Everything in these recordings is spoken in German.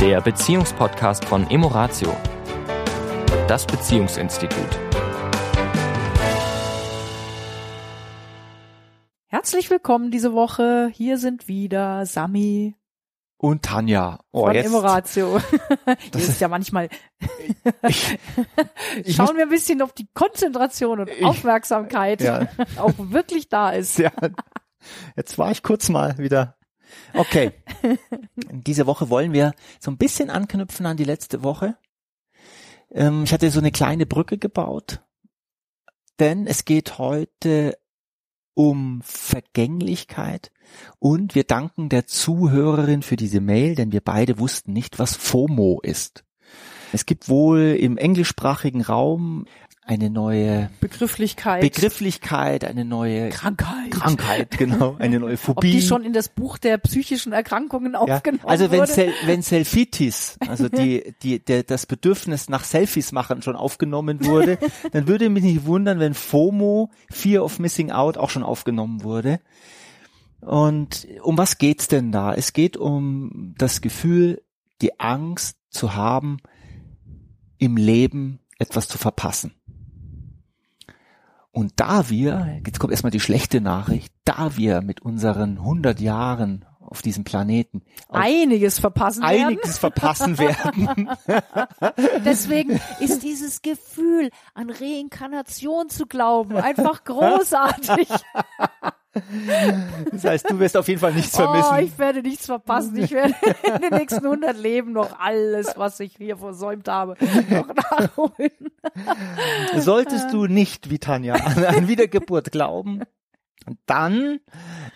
der Beziehungspodcast von Emoratio, das Beziehungsinstitut. Herzlich willkommen diese Woche. Hier sind wieder Sami und Tanja. Oh, von jetzt. Emoratio. Das ist ja manchmal. ich, ich Schauen wir ein bisschen, ob die Konzentration und ich, Aufmerksamkeit ja. auch wirklich da ist. Ja. Jetzt war ich kurz mal wieder. Okay. Diese Woche wollen wir so ein bisschen anknüpfen an die letzte Woche. Ähm, ich hatte so eine kleine Brücke gebaut, denn es geht heute um Vergänglichkeit und wir danken der Zuhörerin für diese Mail, denn wir beide wussten nicht, was FOMO ist. Es gibt wohl im englischsprachigen Raum eine neue Begrifflichkeit, Begrifflichkeit, eine neue Krankheit, Krankheit, genau, eine neue Phobie. Ob die schon in das Buch der psychischen Erkrankungen aufgenommen ja, also wenn, wurde? Sel wenn Selfitis, also die, die, der, das Bedürfnis nach Selfies machen schon aufgenommen wurde, dann würde mich nicht wundern, wenn FOMO, Fear of Missing Out, auch schon aufgenommen wurde. Und um was geht's denn da? Es geht um das Gefühl, die Angst zu haben, im Leben etwas zu verpassen. Und da wir, jetzt kommt erstmal die schlechte Nachricht, da wir mit unseren 100 Jahren auf diesem Planeten einiges verpassen einiges werden. Einiges verpassen werden. Deswegen ist dieses Gefühl an Reinkarnation zu glauben einfach großartig. Das heißt, du wirst auf jeden Fall nichts vermissen. Oh, ich werde nichts verpassen. Ich werde in den nächsten 100 Leben noch alles, was ich hier versäumt habe, noch nachholen. Solltest du nicht, wie Tanja, an Wiedergeburt glauben, dann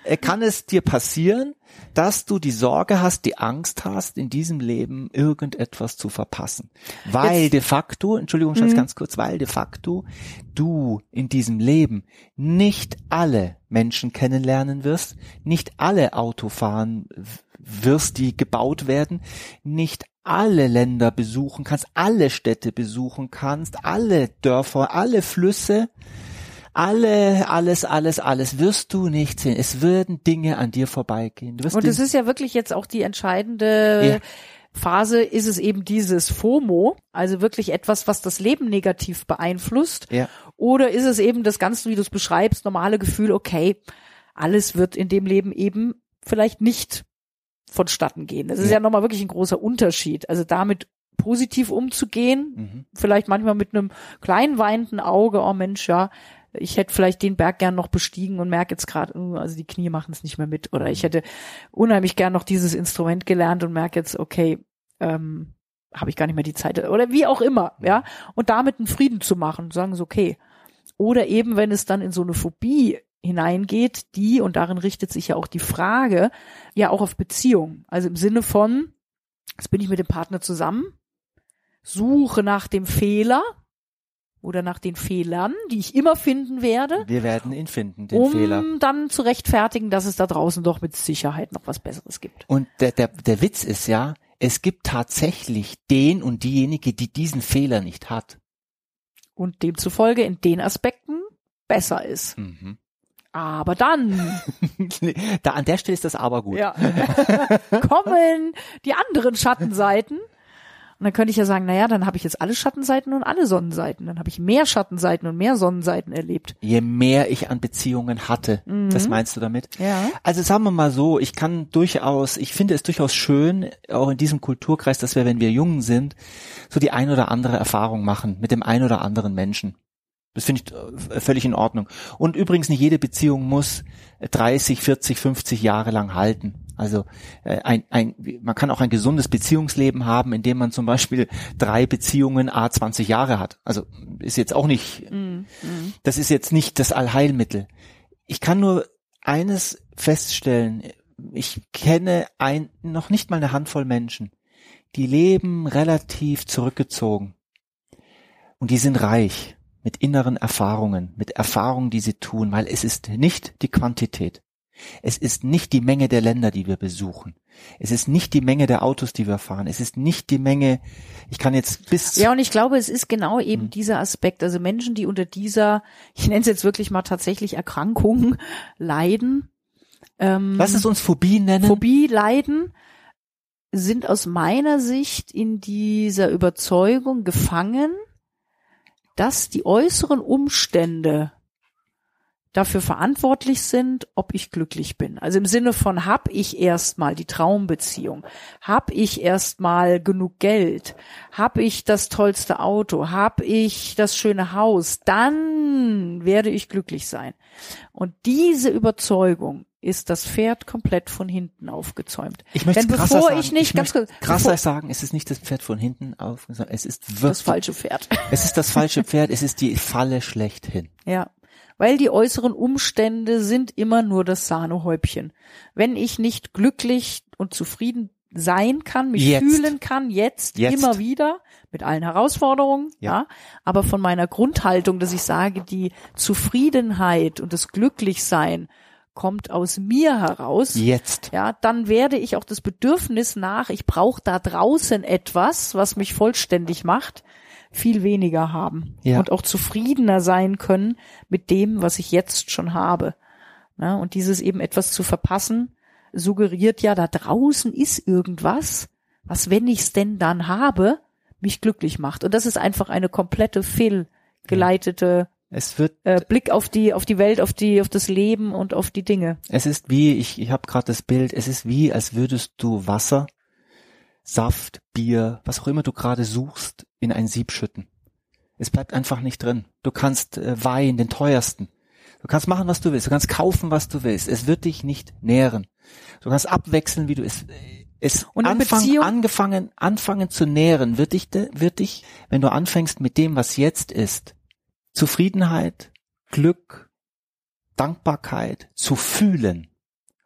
äh, kann es dir passieren, dass du die Sorge hast, die Angst hast, in diesem Leben irgendetwas zu verpassen. Weil Jetzt, de facto, Entschuldigung, Schatz, mhm. ganz kurz, weil de facto du in diesem Leben nicht alle Menschen kennenlernen wirst, nicht alle Autofahren wirst, die gebaut werden, nicht alle Länder besuchen kannst, alle Städte besuchen kannst, alle Dörfer, alle Flüsse, alle, alles, alles, alles wirst du nicht sehen. Es würden Dinge an dir vorbeigehen. Und es ist ja wirklich jetzt auch die entscheidende ja. Phase, ist es eben dieses FOMO, also wirklich etwas, was das Leben negativ beeinflusst. Ja. Oder ist es eben das Ganze, wie du es beschreibst, normale Gefühl, okay, alles wird in dem Leben eben vielleicht nicht vonstatten gehen. Das ist ja, ja nochmal wirklich ein großer Unterschied. Also damit positiv umzugehen, mhm. vielleicht manchmal mit einem kleinen weinenden Auge, oh Mensch, ja, ich hätte vielleicht den Berg gern noch bestiegen und merke jetzt gerade, uh, also die Knie machen es nicht mehr mit. Oder ich hätte unheimlich gern noch dieses Instrument gelernt und merke jetzt, okay, ähm, habe ich gar nicht mehr die Zeit. Oder wie auch immer, ja. Und damit einen Frieden zu machen, sagen so, okay. Oder eben, wenn es dann in so eine Phobie hineingeht, die, und darin richtet sich ja auch die Frage, ja auch auf Beziehung. Also im Sinne von, jetzt bin ich mit dem Partner zusammen, suche nach dem Fehler, oder nach den Fehlern, die ich immer finden werde. Wir werden ihn finden, den um Fehler. Um dann zu rechtfertigen, dass es da draußen doch mit Sicherheit noch was Besseres gibt. Und der, der, der Witz ist ja, es gibt tatsächlich den und diejenige, die diesen Fehler nicht hat. Und demzufolge in den Aspekten besser ist. Mhm. Aber dann. da an der Stelle ist das aber gut. Ja. Kommen die anderen Schattenseiten und dann könnte ich ja sagen, naja, dann habe ich jetzt alle Schattenseiten und alle Sonnenseiten. Dann habe ich mehr Schattenseiten und mehr Sonnenseiten erlebt. Je mehr ich an Beziehungen hatte, mhm. das meinst du damit? Ja. Also sagen wir mal so, ich kann durchaus, ich finde es durchaus schön, auch in diesem Kulturkreis, dass wir, wenn wir jung sind, so die ein oder andere Erfahrung machen mit dem ein oder anderen Menschen. Das finde ich äh, völlig in Ordnung. Und übrigens nicht jede Beziehung muss 30, 40, 50 Jahre lang halten. Also äh, ein, ein, man kann auch ein gesundes Beziehungsleben haben, indem man zum Beispiel drei Beziehungen a 20 Jahre hat. Also ist jetzt auch nicht, mm, mm. das ist jetzt nicht das Allheilmittel. Ich kann nur eines feststellen. Ich kenne ein, noch nicht mal eine Handvoll Menschen, die leben relativ zurückgezogen. Und die sind reich mit inneren Erfahrungen, mit Erfahrungen, die sie tun, weil es ist nicht die Quantität. Es ist nicht die Menge der Länder, die wir besuchen. Es ist nicht die Menge der Autos, die wir fahren. Es ist nicht die Menge, ich kann jetzt bis. Ja, und ich glaube, es ist genau eben mhm. dieser Aspekt. Also Menschen, die unter dieser, ich nenne es jetzt wirklich mal tatsächlich Erkrankungen leiden. Ähm, Lass es uns Phobie nennen. Phobie leiden, sind aus meiner Sicht in dieser Überzeugung gefangen, dass die äußeren Umstände dafür verantwortlich sind, ob ich glücklich bin. Also im Sinne von, hab ich erstmal die Traumbeziehung, hab ich erstmal genug Geld, hab ich das tollste Auto, hab ich das schöne Haus, dann werde ich glücklich sein. Und diese Überzeugung ist das Pferd komplett von hinten aufgezäumt. Ich möchte Denn bevor sagen, ich nicht ich ganz krasser bevor, sagen, es ist nicht das Pferd von hinten aufgezäumt, es ist wirklich das falsche Pferd. Es ist das falsche Pferd, es ist die Falle schlechthin. Ja. Weil die äußeren Umstände sind immer nur das Sahnehäubchen. Wenn ich nicht glücklich und zufrieden sein kann, mich Jetzt. fühlen kann, jetzt, Jetzt. immer wieder, mit allen Herausforderungen, Ja. ja. aber von meiner Grundhaltung, dass ich sage, die Zufriedenheit und das Glücklichsein kommt aus mir heraus, Jetzt. ja, dann werde ich auch das Bedürfnis nach, ich brauche da draußen etwas, was mich vollständig macht, viel weniger haben Ja. und auch zufriedener sein können mit dem, was ich jetzt schon habe. Na, und dieses eben etwas zu verpassen, suggeriert ja, da draußen ist irgendwas, was, wenn ich's denn dann habe, mich glücklich macht. Und das ist einfach eine komplette fehlgeleitete Es wird äh, Blick auf die, auf die Welt, auf die, auf das Leben und auf die Dinge. Es ist wie, ich, ich habe gerade das Bild, es ist wie, als würdest du Wasser, Saft, Bier, was auch immer du gerade suchst, in ein Sieb schütten. Es bleibt einfach nicht drin. Du kannst äh, Wein, den teuersten. Du kannst machen, was du willst. Du kannst kaufen, was du willst. Es wird dich nicht nähren. Du kannst abwechseln, wie du es. Es Und anfang, Beziehung- angefangen, anfangen zu nähren, wird dich, wird dich, wenn du anfängst mit dem, was jetzt ist, Zufriedenheit, Glück, Dankbarkeit zu fühlen.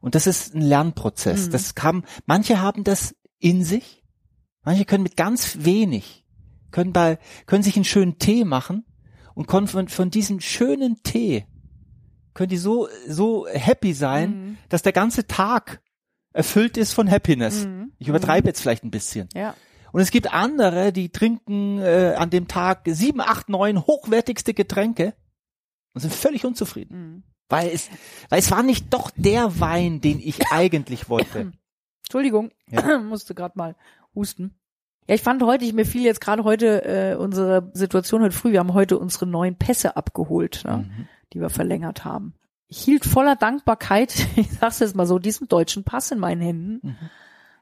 Und das ist ein Lernprozess. Mhm. Das haben, manche haben das in sich. Manche können mit ganz wenig, können bei, können sich einen schönen Tee machen und können von, von diesem schönen Tee, können die so, so happy sein, Mhm. dass der ganze Tag erfüllt ist von Happiness. Mhm. Ich übertreibe jetzt vielleicht ein bisschen. Ja. Und es gibt andere, die trinken äh, an dem Tag sieben, acht, neun hochwertigste Getränke und sind völlig unzufrieden. Mhm. Weil es, weil es war nicht doch der Wein, den ich eigentlich wollte. Entschuldigung, Ja. musste gerade mal husten. Ja, ich fand heute, ich mir fiel jetzt gerade heute äh, unsere Situation heute früh, wir haben heute unsere neuen Pässe abgeholt, ne, Mhm. die wir verlängert haben. Ich hielt voller Dankbarkeit, ich sag's jetzt mal so, diesen deutschen Pass in meinen Händen Mhm.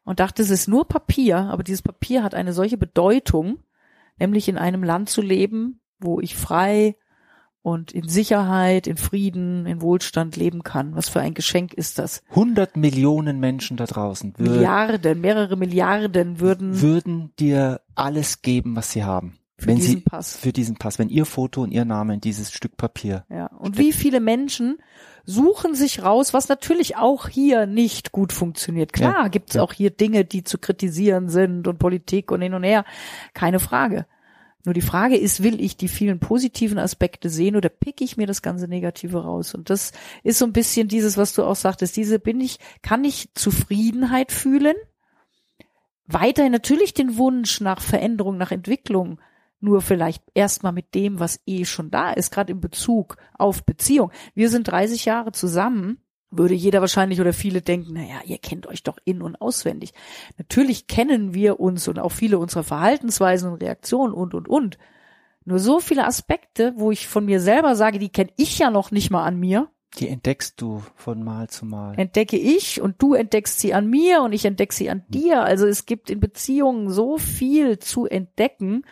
und dachte, es ist nur Papier, aber dieses Papier hat eine solche Bedeutung, nämlich in einem Land zu leben, wo ich frei und in Sicherheit, in Frieden, in Wohlstand leben kann. Was für ein Geschenk ist das? 100 Millionen Menschen da draußen Milliarden, mehrere Milliarden würden würden dir alles geben, was sie haben. für wenn diesen sie, Pass. Für diesen Pass. Wenn ihr Foto und ihr Name in dieses Stück Papier. Ja. Und wie viele Menschen suchen sich raus, was natürlich auch hier nicht gut funktioniert. Klar, Ja, gibt's ja. auch hier Dinge, die zu kritisieren sind und Politik und hin und her. Keine Frage. Nur die Frage ist, will ich die vielen positiven Aspekte sehen oder pick ich mir das ganze Negative raus? Und das ist so ein bisschen dieses, was du auch sagtest, diese bin ich, kann ich Zufriedenheit fühlen? Weiterhin natürlich den Wunsch nach Veränderung, nach Entwicklung, nur vielleicht erstmal mit dem, was eh schon da ist, gerade in Bezug auf Beziehung. Wir sind 30 Jahre zusammen, würde jeder wahrscheinlich oder viele denken, naja, ihr kennt euch doch in- und auswendig. Natürlich kennen wir uns und auch viele unserer Verhaltensweisen und Reaktionen und, und, und. Nur so viele Aspekte, wo ich von mir selber sage, die kenne ich ja noch nicht mal an mir, Die entdeckst du von Mal zu Mal. entdecke ich und du entdeckst sie an mir und ich entdecke sie an dir. Also es gibt in Beziehungen so viel zu entdecken.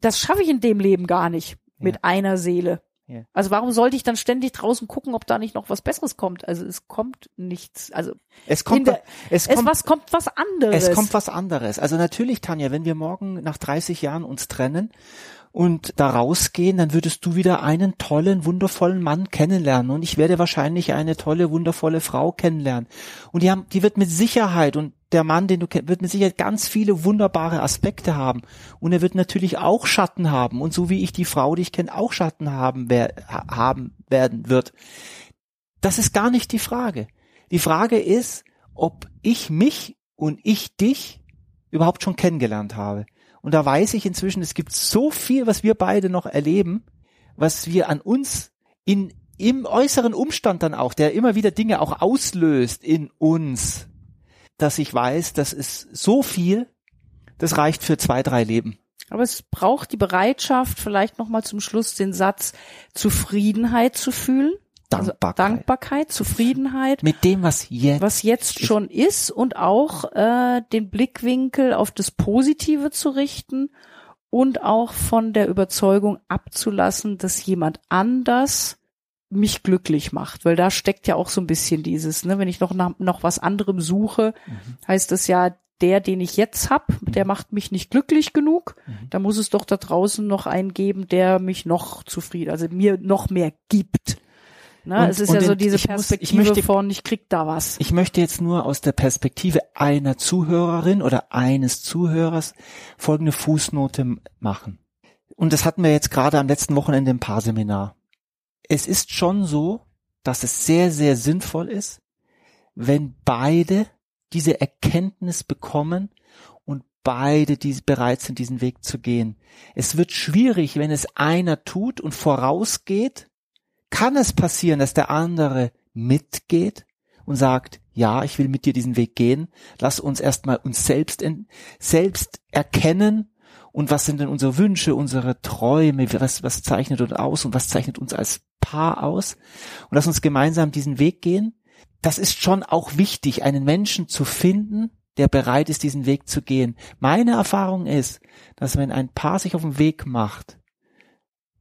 Das schaffe ich in dem Leben gar nicht mit Ja. einer Seele. Also warum sollte ich dann ständig draußen gucken, ob da nicht noch was Besseres kommt? Also es kommt nichts. Also Es kommt, der, es es kommt, was kommt was anderes. Es kommt was anderes. Also natürlich, Tanja, wenn wir morgen nach 30 Jahren uns trennen und da rausgehen, dann würdest du wieder einen tollen, wundervollen Mann kennenlernen und ich werde wahrscheinlich eine tolle, wundervolle Frau kennenlernen. Und die haben, die wird mit Sicherheit und der Mann, den du kennst, wird mit Sicherheit ganz viele wunderbare Aspekte haben. Und er wird natürlich auch Schatten haben. Und so wie ich die Frau, die ich kenne, auch Schatten haben, wer, ha- haben werden wird. Das ist gar nicht die Frage. Die Frage ist, ob ich mich und ich dich überhaupt schon kennengelernt habe. Und da weiß ich inzwischen, es gibt so viel, was wir beide noch erleben, was wir an uns in, im äußeren Umstand dann auch, der immer wieder Dinge auch auslöst in uns, dass ich weiß, das ist so viel, das reicht für zwei, drei Leben. Aber es braucht die Bereitschaft, vielleicht nochmal zum Schluss den Satz, Zufriedenheit zu fühlen. Also Dankbarkeit. Also Dankbarkeit, Zufriedenheit. Mit dem, was jetzt, was jetzt ist. schon ist und auch äh, den Blickwinkel auf das Positive zu richten und auch von der Überzeugung abzulassen, dass jemand anders mich glücklich macht, weil da steckt ja auch so ein bisschen dieses, ne, wenn ich noch nach noch was anderem suche, mhm. heißt das ja, der, den ich jetzt hab, der mhm. macht mich nicht glücklich genug. Mhm. Da muss es doch da draußen noch einen geben, der mich noch zufrieden, also mir noch mehr gibt. Ne? Und, es ist ja so diese Perspektive muss, ich möchte, von, ich krieg da was. Ich möchte jetzt nur aus der Perspektive einer Zuhörerin oder eines Zuhörers folgende Fußnote machen. Und das hatten wir jetzt gerade am letzten Wochenende im Paarseminar. Es ist schon so, dass es sehr, sehr sinnvoll ist, wenn beide diese Erkenntnis bekommen und beide die bereit sind, diesen Weg zu gehen. Es wird schwierig, wenn es einer tut und vorausgeht kann es passieren, dass der andere mitgeht und sagt, ja, ich will mit dir diesen Weg gehen. Lass uns erstmal uns selbst, in, selbst erkennen und was sind denn unsere Wünsche, unsere Träume, was, was zeichnet uns aus und was zeichnet uns als Paar aus und lass uns gemeinsam diesen Weg gehen. Das ist schon auch wichtig, einen Menschen zu finden, der bereit ist, diesen Weg zu gehen. Meine Erfahrung ist, dass wenn ein Paar sich auf den Weg macht,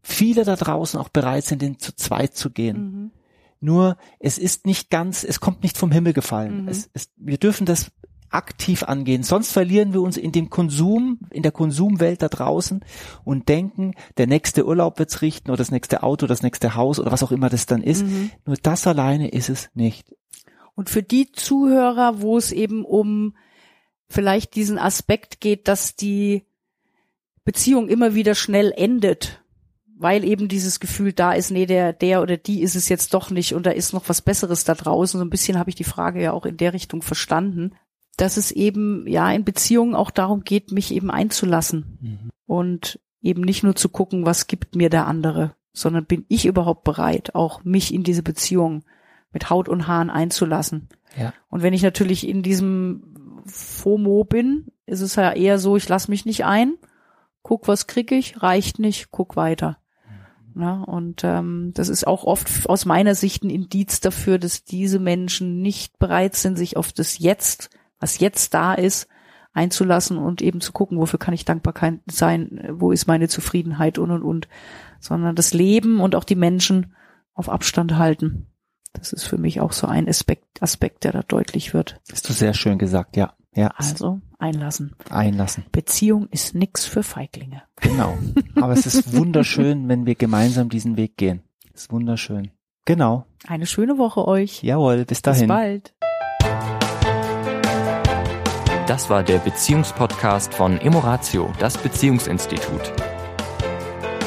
viele da draußen auch bereit sind, den zu zweit zu gehen. Mhm. Nur es ist nicht ganz, es kommt nicht vom Himmel gefallen. Mhm. Es, es, wir dürfen das aktiv angehen. Sonst verlieren wir uns in dem Konsum, in der Konsumwelt da draußen und denken, der nächste Urlaub wird's richten oder das nächste Auto, das nächste Haus oder was auch immer das dann ist. Mhm. Nur das alleine ist es nicht. Und für die Zuhörer, wo es eben um vielleicht diesen Aspekt geht, dass die Beziehung immer wieder schnell endet weil eben dieses Gefühl da ist, nee, der, der oder die ist es jetzt doch nicht und da ist noch was Besseres da draußen. So ein bisschen habe ich die Frage ja auch in der Richtung verstanden, dass es eben ja in Beziehungen auch darum geht, mich eben einzulassen mhm. und eben nicht nur zu gucken, was gibt mir der andere, sondern bin ich überhaupt bereit, auch mich in diese Beziehung mit Haut und Haaren einzulassen. Ja. Und wenn ich natürlich in diesem FOMO bin, ist es ja eher so, ich lasse mich nicht ein, guck, was krieg ich, reicht nicht, guck weiter. Ne? Und ähm, das ist auch oft aus meiner Sicht ein Indiz dafür, dass diese Menschen nicht bereit sind, sich auf das Jetzt, was jetzt da ist, einzulassen und eben zu gucken, wofür kann ich dankbar sein, wo ist meine Zufriedenheit und und und, sondern das Leben und auch die Menschen auf Abstand halten. Das ist für mich auch so ein Aspekt, Aspekt, der da deutlich wird. Hast du sehr schön gesagt, ja. Ja. Also einlassen. Einlassen. Beziehung ist nix für Feiglinge. Genau. Aber es ist wunderschön, wenn wir gemeinsam diesen Weg gehen. Ist wunderschön. Genau. Eine schöne Woche euch. Jawohl, bis dahin. Bis bald. Das war der Beziehungspodcast von Emoratio, das Beziehungsinstitut.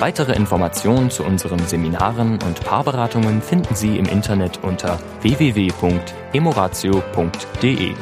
Weitere Informationen zu unseren Seminaren und Paarberatungen finden Sie im Internet unter www.emoratio.de.